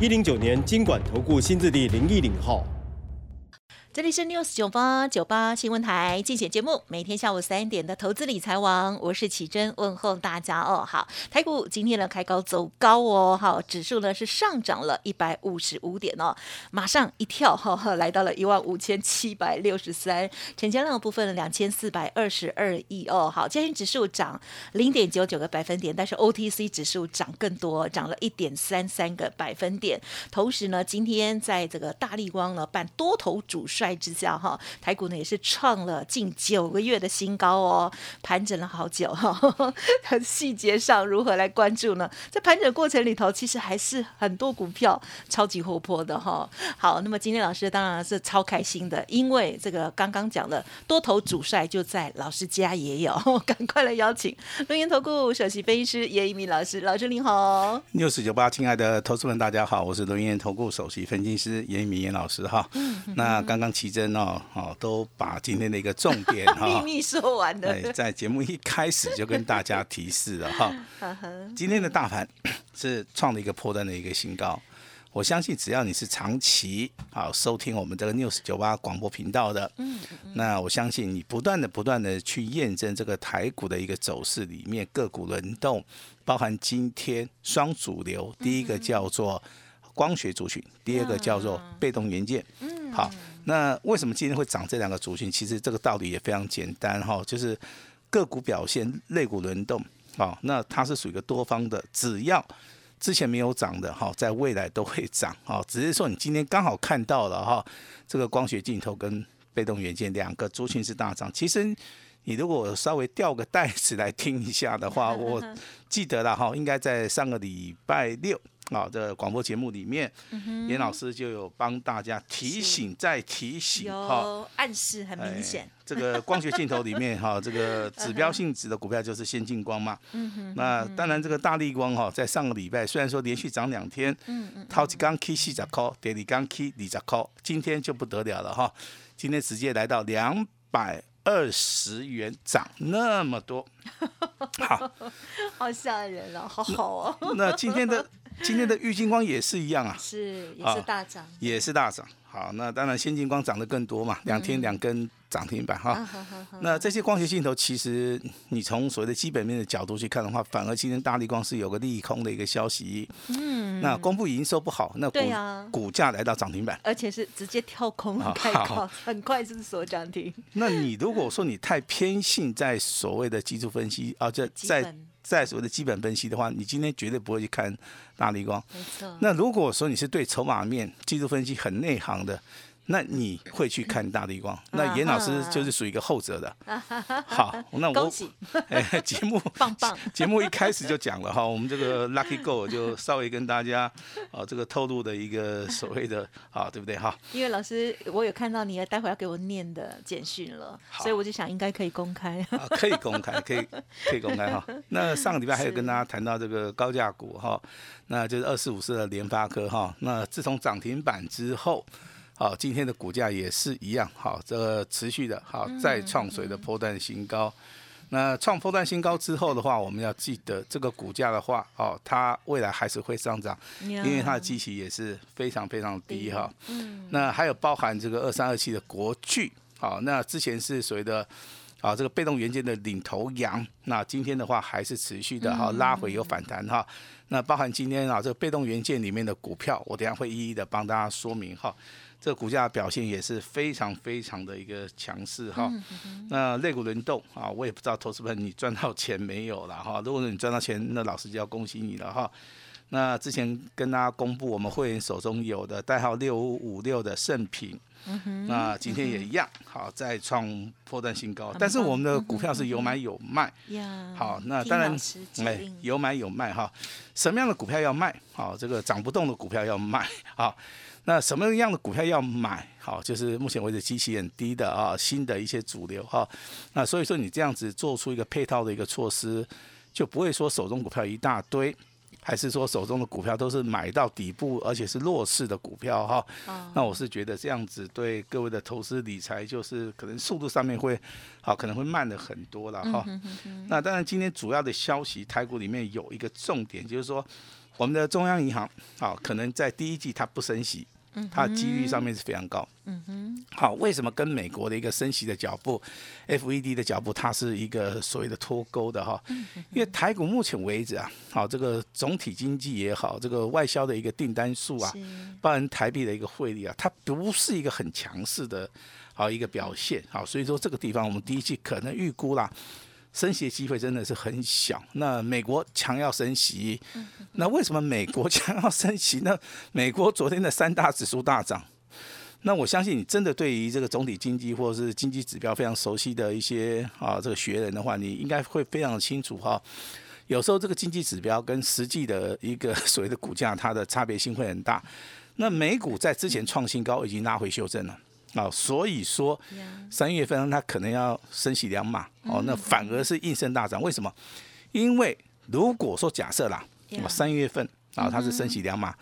一零九年经管投顾新字第零一零号。这里是 News 九八九八新闻台竞选节目，每天下午三点的投资理财王，我是启珍，问候大家哦。好，台股今天呢开高走高哦，好，指数呢是上涨了一百五十五点哦，马上一跳哈，来到了一万五千七百六十三，成交量部分两千四百二十二亿哦。好，今天指数涨零点九九个百分点，但是 OTC 指数涨更多，涨了一点三三个百分点。同时呢，今天在这个大力光呢办多头主。帅之下哈，台股呢也是创了近九个月的新高哦，盘整了好久哈。细节上如何来关注呢？在盘整过程里头，其实还是很多股票超级活泼的哈。好，那么今天老师当然是超开心的，因为这个刚刚讲的多头主帅就在老师家也有，赶快来邀请龙岩投顾首席分析师叶一鸣老师，老师您好。六四九八，亲爱的投资们，大家好，我是龙岩投顾首席分析师叶一鸣严老师哈。那刚刚。奇珍哦，哦，都把今天的一个重点哈 秘密说完了，在节目一开始就跟大家提示了哈。今天的大盘 是创了一个破断的一个新高，我相信只要你是长期啊收听我们这个 news 九八广播频道的，嗯，那我相信你不断的不断的去验证这个台股的一个走势里面个股轮动，包含今天双主流，第一个叫做光学族群，第二个叫做被动元件，嗯，好。那为什么今天会涨这两个族群？其实这个道理也非常简单哈，就是个股表现、类股轮动，好，那它是属于一个多方的，只要之前没有涨的哈，在未来都会涨，哈，只是说你今天刚好看到了哈，这个光学镜头跟被动元件两个族群是大涨。其实你如果稍微调个袋子来听一下的话，我记得了哈，应该在上个礼拜六。啊，这广播节目里面，严老师就有帮大家提醒再提醒，哈，暗示很明显。这个光学镜头里面，哈，这个 指标性质的股票就是先进光嘛。嗯哼。那当然，这个大力光哈，在上个礼拜虽然说连续涨两天，嗯嗯，超级刚 K 四十块，跌你刚 K 二十块，今天就不得了了哈，今天直接来到两百二十元，涨那么多，好，好吓人啊，好好哦。那今天的。今天的玉金光也是一样啊，是也是大涨，也是大涨。好，那当然先进光涨得更多嘛，两天两根涨停板哈。那这些光学镜头，其实你从所谓的基本面的角度去看的话，反而今天大力光是有个利空的一个消息。嗯，那公布营收不好，那股股价来到涨停板，而且是直接跳空开高，很快就是锁涨停。那你如果说你太偏信在所谓的技术分析啊，这在。在所谓的基本分析的话，你今天绝对不会去看大力光。没错。那如果说你是对筹码面、技术分析很内行的。那你会去看大力光？那严老师就是属于一个后者的。好，那我 节目棒棒，节目一开始就讲了哈，我们这个 Lucky Go 就稍微跟大家啊这个透露的一个所谓的啊，对不对哈？因为老师我有看到你待会要给我念的简讯了，所以我就想应该可以公开。可以公开，可以可以公开哈。那上个礼拜还有跟大家谈到这个高价股哈，那就是二四五四的联发科哈。那自从涨停板之后。好，今天的股价也是一样，好，这个持续的，好，再创水的波段新高。那创波段新高之后的话，我们要记得这个股价的话，哦，它未来还是会上涨，因为它的基期也是非常非常低哈。嗯。那还有包含这个二三二七的国巨，好，那之前是所谓的，啊，这个被动元件的领头羊，那今天的话还是持续的，哈，拉回有反弹哈。那包含今天啊，这个被动元件里面的股票，我等下会一一的帮大家说明哈。这个股价表现也是非常非常的一个强势哈，那肋骨轮动啊，我也不知道投资朋友你赚到钱没有了哈，如果说你赚到钱，那老师就要恭喜你了哈。那之前跟大家公布，我们会员手中有的代号六五五六的圣品，那今天也一样，好再创破断新高。但是我们的股票是有买有卖，好，那当然哎有买有卖哈。什么样的股票要卖？好，这个涨不动的股票要卖。好，那什么样的股票要买？好，就是目前为止机器很低的啊，新的一些主流哈。那所以说你这样子做出一个配套的一个措施，就不会说手中股票一大堆。还是说手中的股票都是买到底部，而且是弱势的股票哈。那我是觉得这样子对各位的投资理财，就是可能速度上面会好，可能会慢了很多了哈。那当然，今天主要的消息，台股里面有一个重点，就是说我们的中央银行啊，可能在第一季它不升息。它的几率上面是非常高。嗯哼，好，为什么跟美国的一个升息的脚步，FED 的脚步，它是一个所谓的脱钩的哈？因为台股目前为止啊，好，这个总体经济也好，这个外销的一个订单数啊，包含台币的一个汇率啊，它不是一个很强势的，好一个表现。好，所以说这个地方我们第一季可能预估啦。升息的机会真的是很小。那美国强要升息，那为什么美国强要升息？那美国昨天的三大指数大涨，那我相信你真的对于这个总体经济或者是经济指标非常熟悉的一些啊这个学人的话，你应该会非常清楚哈。有时候这个经济指标跟实际的一个所谓的股价，它的差别性会很大。那美股在之前创新高已经拉回修正了。啊，所以说三月份它可能要升息两码哦，那反而是应声大涨。为什么？因为如果说假设啦，三月份啊它是升息两码，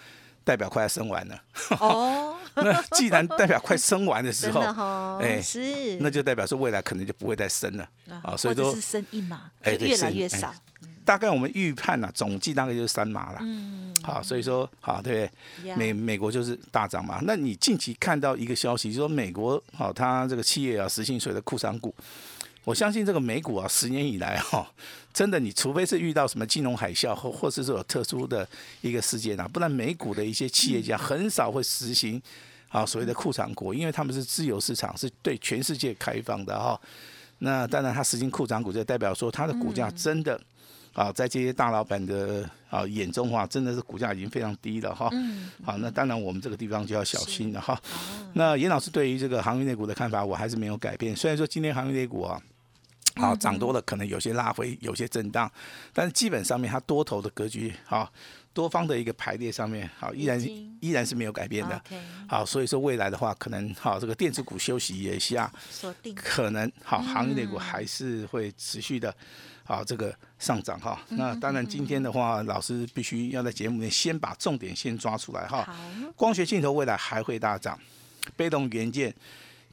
代表快要升完了。哦，那既然代表快升完的时候，哎，是，那就代表说未来可能就不会再升了啊。所以说是升一码，哎，越来越少。大概我们预判了，总计大概就是三码了。嗯，好，所以说好，对不对？美美国就是大涨嘛。那你近期看到一个消息，就说美国好，它这个企业啊，实行所谓的库藏股，我相信这个美股啊，十年以来哈，真的，你除非是遇到什么金融海啸 或或是说有特殊的一个事件啊，不然美股的一些企业家很少会实行啊所谓的库藏股，因为他们是自由市场，是对全世界开放的哈。那当然，它实行库藏股，就代表说它的股价真的。啊，在这些大老板的啊眼中话，真的是股价已经非常低了哈。嗯。好，那当然我们这个地方就要小心了哈。那严老师对于这个航运类股的看法，我还是没有改变。虽然说今天航运类股啊，好涨多了，可能有些拉回，有些震荡，但是基本上面它多头的格局，好多方的一个排列上面，好依然依然是没有改变的。好，所以说未来的话，可能好这个电子股休息一下，可能好行业类股还是会持续的。好，这个上涨哈，那当然今天的话，老师必须要在节目里面先把重点先抓出来哈。光学镜头未来还会大涨，被动元件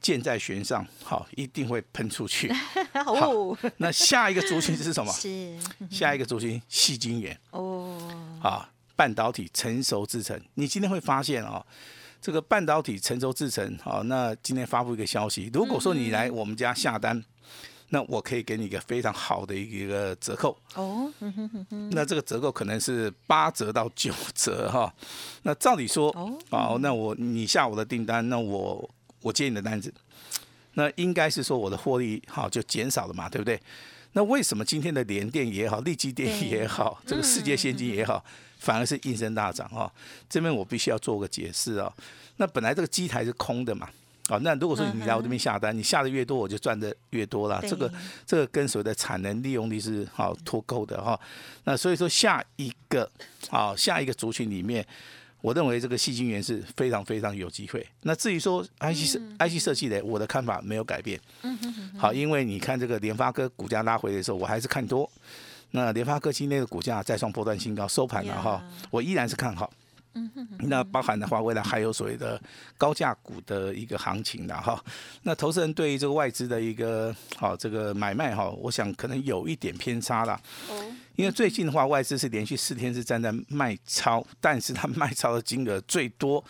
箭在弦上，好，一定会喷出去。好，那下一个族群是什么？是下一个族群，细晶圆。哦，啊，半导体成熟制成，你今天会发现哦，这个半导体成熟制成，好，那今天发布一个消息，如果说你来我们家下单。那我可以给你一个非常好的一个折扣哦，那这个折扣可能是八折到九折哈。那照理说，哦，那我你下我的订单，那我我接你的单子，那应该是说我的获利好就减少了嘛，对不对？那为什么今天的联电也好，利基电也好，这个世界先进也好，反而是应声大涨哈？这边我必须要做个解释啊。那本来这个机台是空的嘛。好，那如果说你来我这边下单，你下的越多，我就赚的越多啦。这个这个跟所谓的产能利用率是好脱钩的哈。那所以说下一个好下一个族群里面，我认为这个细菌源是非常非常有机会。那至于说 IC 设 IC 设计的，我的看法没有改变。嗯好，因为你看这个联发科股价拉回的时候，我还是看多。那联发科今天的股价再创波段新高，收盘了哈，我依然是看好。那包含的话，未来还有所谓的高价股的一个行情的哈。那投资人对于这个外资的一个好这个买卖哈，我想可能有一点偏差了。哦。因为最近的话，外资是连续四天是站在卖超，但是它卖超的金额最多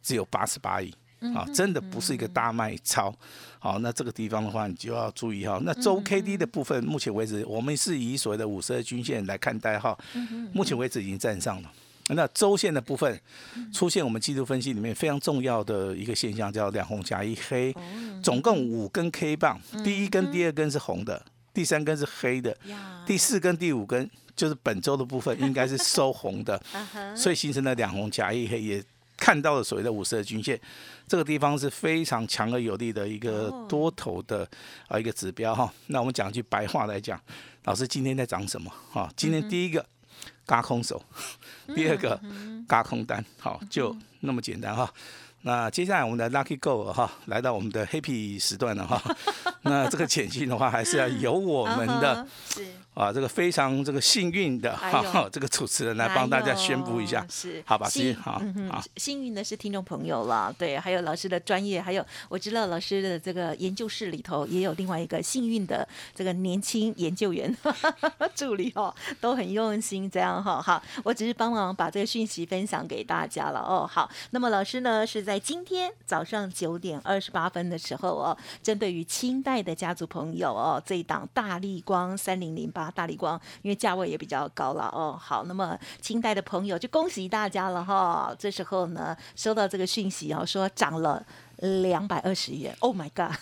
只有八十八亿啊，真的不是一个大卖超。好，那这个地方的话，你就要注意哈。那周 K D 的部分，目前为止我们是以所谓的五十二均线来看待哈。目前为止已经站上了。那周线的部分出现，我们技术分析里面非常重要的一个现象，叫两红加一黑，总共五根 K 棒，第一根、第二根是红的，第三根是黑的，第四根、第五根就是本周的部分应该是收红的，所以形成了两红夹一黑，也看到了所谓的五十日均线，这个地方是非常强而有力的一个哦多头的啊一个指标哈。那我们讲句白话来讲，老师今天在涨什么？哈，今天第一个嘎空手，第二个嘎空单，好，就那么简单哈。那接下来我们的 Lucky Go 哈，来到我们的 Happy 时段了哈。那这个简讯的话，还是要由我们的啊这个非常这个幸运的哎呦哈，这个主持人来帮大家宣布一下哎。是好吧幸好嗯幸运的是听众朋友了，对，还有老师的专业，还有我知道老师的这个研究室里头也有另外一个幸运的这个年轻研究员 助理哦，都很用心这样哈、好，我只是帮忙把这个讯息分享给大家了哦。好，那么老师呢是在今天早上九点二十八分的时候哦，针对于清代的家族朋友哦，这一档大力光三零零八大力光，因为价位也比较高了哦。好，那么清代的朋友就恭喜大家了哈。这时候呢，收到这个讯息哦，说涨了。两百二十元，Oh my god！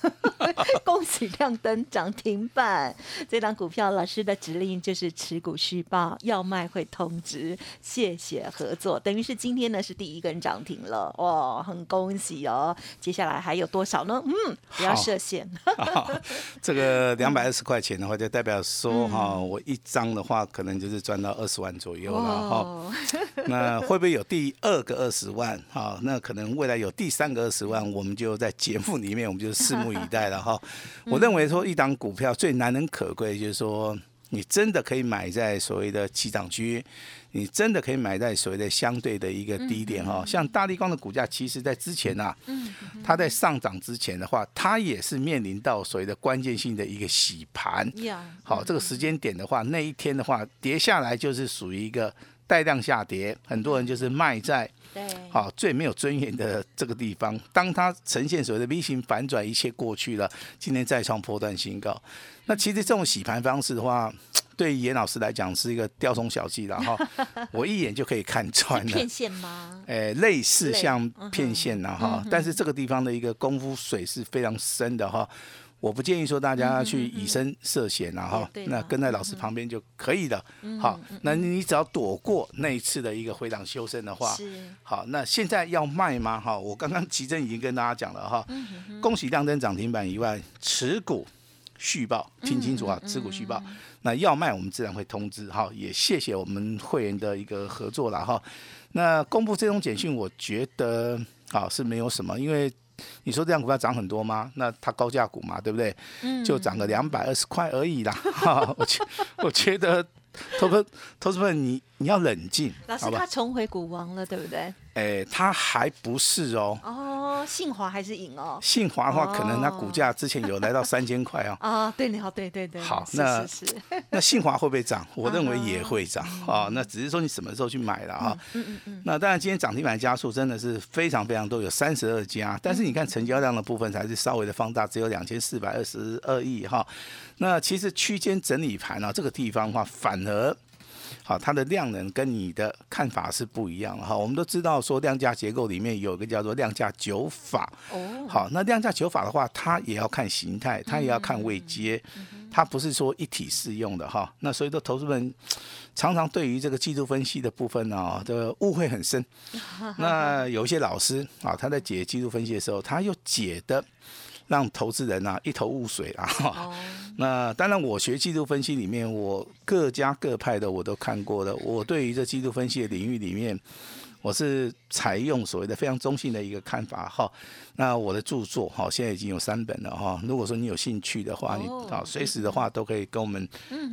恭喜亮灯涨停板，这档股票老师的指令就是持股续报，要卖会通知，谢谢合作。等于是今天呢是第一根涨停了，哇，很恭喜哦。接下来还有多少呢？嗯，不要设限，啊，这个两百二十 块钱的话，就代表说哈、嗯我一张的话，可能就是赚到二十万左右了哈。哦，那会不会有第二个二十万？哈，那可能未来有第三个二十万，我们就在节目里面，我们就拭目以待了哈。我认为说，一档股票最难能可贵，就是说。你真的可以买在所谓的起涨区，你真的可以买在所谓的相对的一个低点哈。像大力光的股价，其实在之前啊，它在上涨之前的话，它也是面临到所谓的关键性的一个洗盘。呀，好，这个时间点的话，那一天的话跌下来就是属于一个带量下跌，很多人就是卖在对，好最没有尊严的这个地方。当它呈现所谓的 V 型反转，一切过去了，今天再创波段新高。那其实这种洗盘方式的话，对于严老师来讲是一个雕虫小技了哈，我一眼就可以看穿了是骗。线吗？诶，类似像嗯骗线了哈，但是这个地方的一个功夫水是非常深的哈。我不建议说大家去以身涉险了哈那跟在老师旁边就可以了。好，那你只要躲过那一次的一个回档修正的话，好，那现在要卖吗？哈，我刚刚奇珍已经跟大家讲了哈，恭喜亮灯涨停板以外，持股续报，听清楚啊，持股续报。那要卖我们自然会通知哈，也谢谢我们会员的一个合作了哈。那公布这种简讯，我觉得啊是没有什么，因为你说这样股票涨很多吗？那它高价股嘛，对不对？嗯就涨个两百二十块而已啦。哈，我觉我觉得投资投资朋友你你要冷静，老师他？重回股王了，对不对？哎，他还不是哦。哦，信华还是赢哦。信华的话，可能它哦股价之前有来到三千块哦。啊，对，你好，对对对，好那那信华会不会涨？我认为嗯也会涨啊。那只是说你什么时候去买了哈。那当然，今天涨停板加速真的是非常非常多，有三十二家。但是你看成交量的部分才是稍微的放大，只有两千四百二十二亿哈。那其实区间整理盘啊，这个地方的话，反而。好，它的量能跟你的看法是不一样的哈。我们都知道说量价结构里面有一个叫做量价九法，哦，好，那量价九法的话，它也要看形态，它也要看位阶，它不是说一体适用的哈。那所以说，投资人常常对于这个技术分析的部分呢、的误会很深。那有一些老师啊，他在解技术分析的时候，他又解的让投资人啊一头雾水啊。哦，那当然，我学季度分析里面，我各家各派的我都看过了。我对于这季度分析的领域里面，我是采用所谓的非常中性的一个看法哈。那我的著作哈，现在已经有三本了哈。如果说你有兴趣的话，你哦啊随时的话都可以跟我们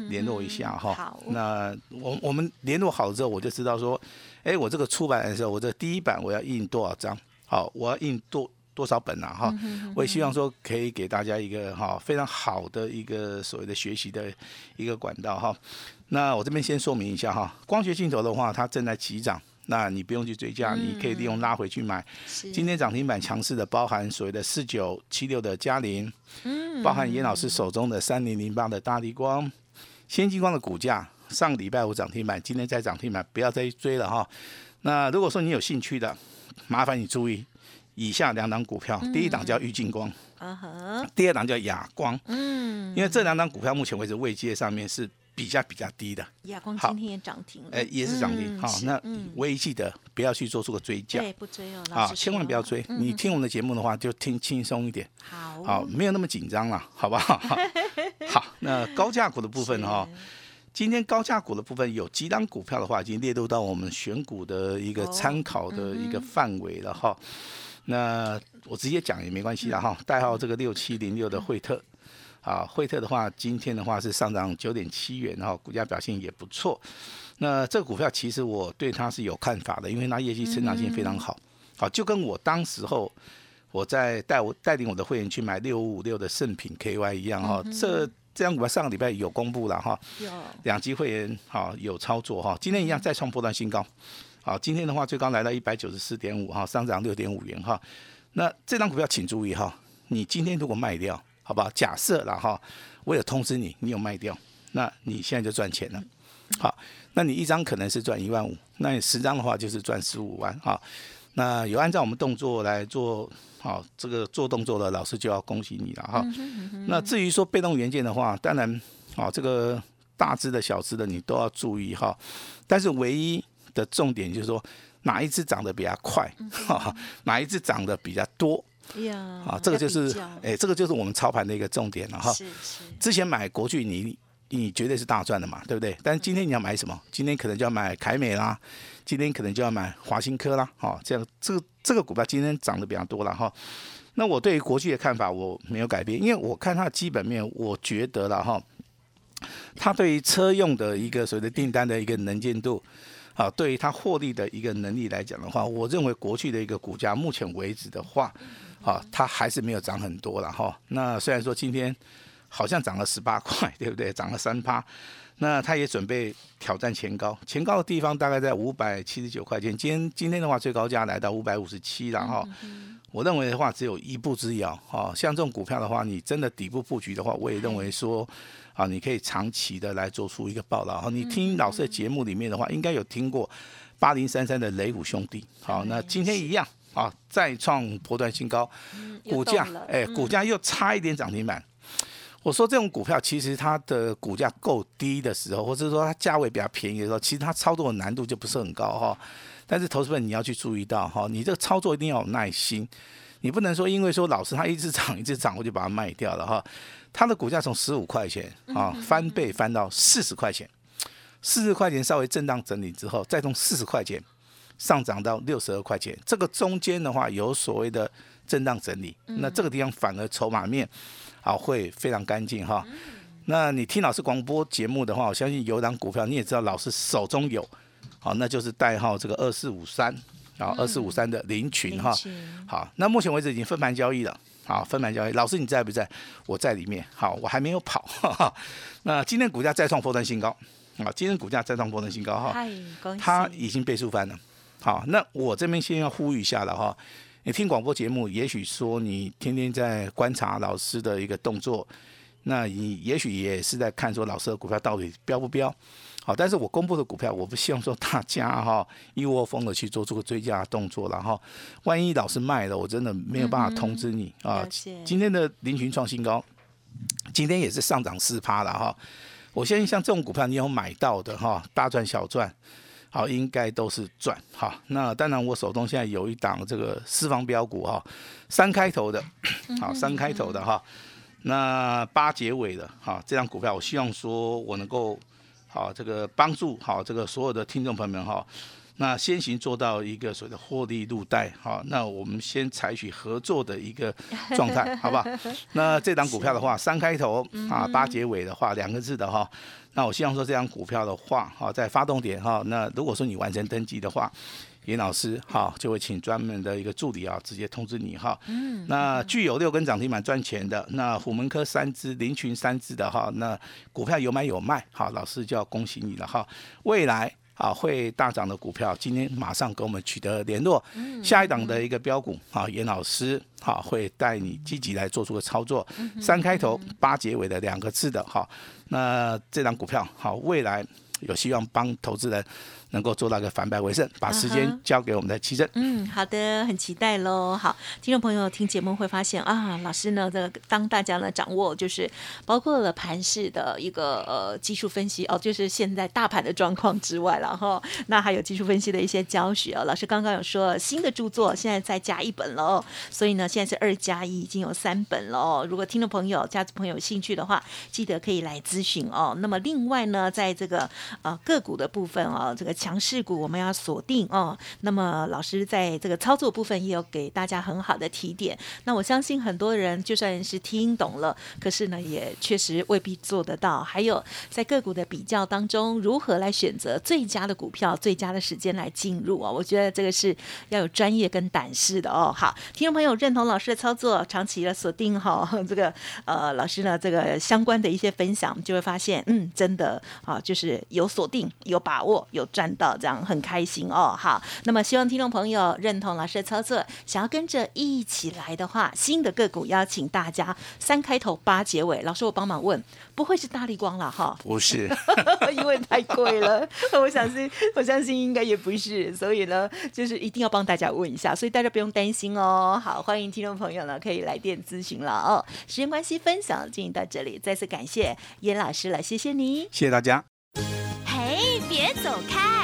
联络一下哈。好那我我们联络好之后，我就知道说，哎，我这个出版的时候，我这第一版我要印多少张？好，我要印多。多少本啊？哈，我也希望说可以给大家一个哈非常好的一个所谓的学习的一个管道哈。那我这边先说明一下哈，光学镜头的话，它正在起涨，那你不用去追加，你可以利用拉回去买。今天涨停板强势的包含所谓的四九七六的嘉麟，嗯包含严老师手中的三零零八的大力光，先进光的股价上个礼拜五涨停板，今天再涨停板，不要再追了哈。那如果说你有兴趣的，麻烦你注意，以下两档股票，第一档叫玉金光，第二档叫亚光，嗯，因为这两档股票目前为止位阶上面是比较比较低的，亚光今天也涨停了，哎，也是涨停。好，那嗯。唯一记得不要去做出个追价对，不追哦，老啊，千万不要说。追。你听我们的节目的话，就听轻松一点，好，好，没有那么紧张了，好不好？好，那高价股的部分哈。今天高价股的部分有几档股票的话，已经列入到我们选股的一个哦参考的一个范围了哈。那我直接讲也没关系了哈，代号这个六七零六的惠特，啊，惠特的话，今天的话是上涨九点七元然后，股价表现也不错。那这个股票其实我对它是有看法的，因为它业绩成长性非常好，好，就跟我当时候我在带我带领我的会员去买六五五六的圣品 KY 一样哈，这这张股票上个礼拜有公布了哈，有。两级会员哈有操作哈，今天一样再创波段新高，好，今天的话最高来到一百九十四点五哈，上涨六点五元哈。那这张股票请注意哈，你今天如果卖掉，好不好？假设了哈，我有通知你，你有卖掉，那你现在就赚钱了。好，那你一张可能是赚一万五，那你十张的话就是赚十五万哈。那有按照我们动作来做，好，这个做动作的老师就要恭喜你了哈。那至于说被动元件的话，当然，好这个大只的小只的你都要注意哈。但是唯一的重点就是说，哪一只涨得比较快，哈，哪一只涨得比较多呀，啊？这个就是哎，这个就是我们操盘的一个重点了哈。是是，之前买国巨你你绝对是大赚的嘛，对不对？但是今天你要买什么？今天可能就要买凯美啦，今天可能就要买华新科啦，哈、这样这个这个股票今天涨得比较多了哈。那我对于国巨的看法我没有改变，因为我看它的基本面，我觉得了哈，它对于车用的一个所谓的订单的一个能见度。啊，对于它获利的一个能力来讲的话，我认为国巨的一个股价目前为止的话，啊，它还是没有涨很多了哈。那虽然说今天好像涨了十八块，对不对？涨了三趴，那它也准备挑战前高，前高的地方大概在五百七十九块钱。今天今天的话，最高价来到五百五十七了哈。我认为的话，只有一步之遥哈。像这种股票的话，你真的底部布局的话，我也认为说。啊，你可以长期的来做出一个报道。好，你听老师的节目里面的话，应该有听过八零三三的雷虎兄弟。好，那今天一样啊，再创波段新高，股价哎，股价又差一点涨停板。我说这种股票其实它的股价够低的时候，或者说它价位比较便宜的时候，其实它操作的难度就不是很高哈。但是投资者你要去注意到哈，你这个操作一定要有耐心，你不能说因为说老师他一直涨一直涨，我就把它卖掉了哈。它的股价从十五块钱啊翻倍翻到四十块钱，四十块钱稍微震荡整理之后，再从四十块钱上涨到六十二块钱，这个中间的话有所谓的震荡整理，那这个地方反而筹码面啊会非常干净哈。那你听老师广播节目的话，我相信有档股票你也知道，老师手中有，好，那就是代号这个二四五三啊二四五三的林群哈。好，那目前为止已经分盘交易了。好，分盘交易，老师你在不在？我在里面。好，我还没有跑。哈哈那今天股价再创波段新高，啊，今天股价再创波段新高哈，它已经倍数翻了。好，那我这边先要呼吁一下了哈。你听广播节目，也许说你天天在观察老师的一个动作，那你也许也是在看说老师的股票到底标不标。好，但是我公布的股票，我不希望说大家哈一窝蜂的去做这个追加动作，然后万一老师卖了，我真的没有办法通知你啊。今天的林群创新高，今天也是上涨四趴了哈。我相信像这种股票，你有买到的哈，大赚小赚，好，应该都是赚哈。那当然，我手中现在有一档这个私房标股哈，三开头的，好，三开头的哈，那八结尾的哈，这张股票，我希望说我能够。好，这个帮助好这个所有的听众朋友们哈，那先行做到一个所谓的获利入袋好，那我们先采取合作的一个状态，好不好？那这档股票的话，三开头啊，八结尾的话，两个字的哈，那我希望说这张股票的话，好，在发动点哈，那如果说你完成登记的话。严老师，好，就会请专门的一个助理啊，直接通知你哈。嗯。那具有六根涨停板赚钱的，那虎门科三只、林群三只的哈，那股票有买有卖，好，老师就要恭喜你了哈。未来啊会大涨的股票，今天马上跟我们取得联络。嗯。下一档的一个标股，好，严老师好会带你积极来做出个操作。三开头八结尾的两个字的哈，那这档股票好，未来。有希望帮投资人能够做到一个反败为胜。把时间交给我们的奇珍。嗯，好的，很期待喽。好，听众朋友听节目会发现啊，老师呢，这个当大家呢掌握就是包括了盘市的一个呃技术分析哦，就是现在大盘的状况之外了哈。那还有技术分析的一些教学哦。老师刚刚有说新的著作现在再加一本了哦，所以呢现在是二加一，已经有三本了哦。如果听众朋友、家族朋友有兴趣的话，记得可以来咨询哦。那么另外呢，在这个呃个股的部分哦，这个强势股我们要锁定哦。那么老师在这个操作部分也有给大家很好的提点。那我相信很多人就算是听懂了，可是呢也确实未必做得到。还有在个股的比较当中，如何来选择最佳的股票、最佳的时间来进入啊？我觉得这个是要有专业跟胆识的哦。好，听众朋友认同老师的操作，长期的锁定哈 这个呃老师呢这个相关的一些分享，就会发现嗯真的啊就是有锁定、有把握、有赚到，这样很开心哦。好，那么希望听众朋友认同老师的操作，想要跟着一起来的话，新的个股邀请大家三开头八结尾，老师我帮忙问，不会是大力光了哈？不是，因为太贵了。我相信，我相信应该也不是，所以呢，就是一定要帮大家问一下，所以大家不用担心哦。好，欢迎听众朋友呢可以来电咨询了哦。时间关系，分享进行到这里，再次感谢严老师了，谢谢你，谢谢大家。嘿，别走开，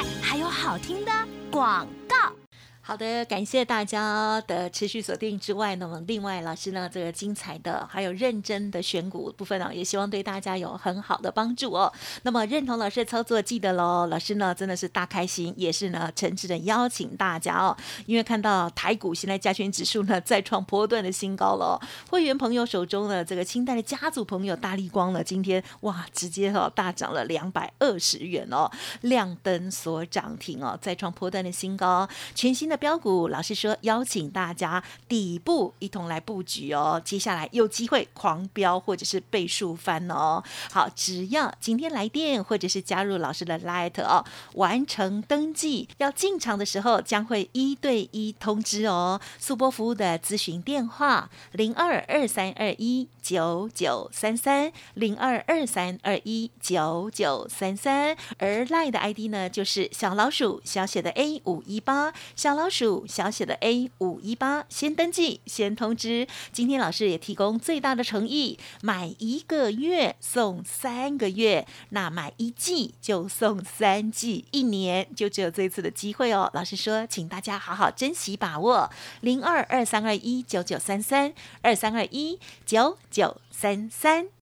好听的广告。好的，感谢大家的持续锁定之外呢，另外老师呢这个精彩的还有认真的选股部分呢，也希望对大家有很好的帮助哦。那么认同老师的操作，记得喽，老师呢真的是大开心，也是呢诚挚的邀请大家。哦，因为看到台股现在加权指数呢再创波段的新高了，会员朋友手中的这个清代的家族朋友大力光呢，今天哇直接哦大涨了两百二十元哦，亮灯所涨停哦，再创波段的新高，全新的的。标股老师说，邀请大家底部一同来布局哦。接下来有机会狂飙或者是倍数翻哦。好，只要今天来电或者是加入老师的 Light 哦，完成登记要进场的时候，将会一对一通知哦。速播服务的咨询电话零二二三二一九九三三零二二三二一九九三三，而 Light 的 ID 呢就是小老鼠小写的 A 五一八小老。老鼠小写的 A 五一八，先登记，先通知。今天老师也提供最大的诚意，买一个月送三个月，那买一季就送三季，一年就只有这次的机会哦。老师说，请大家好好珍惜把握。零二二三二一九九三三二三二一九九三三。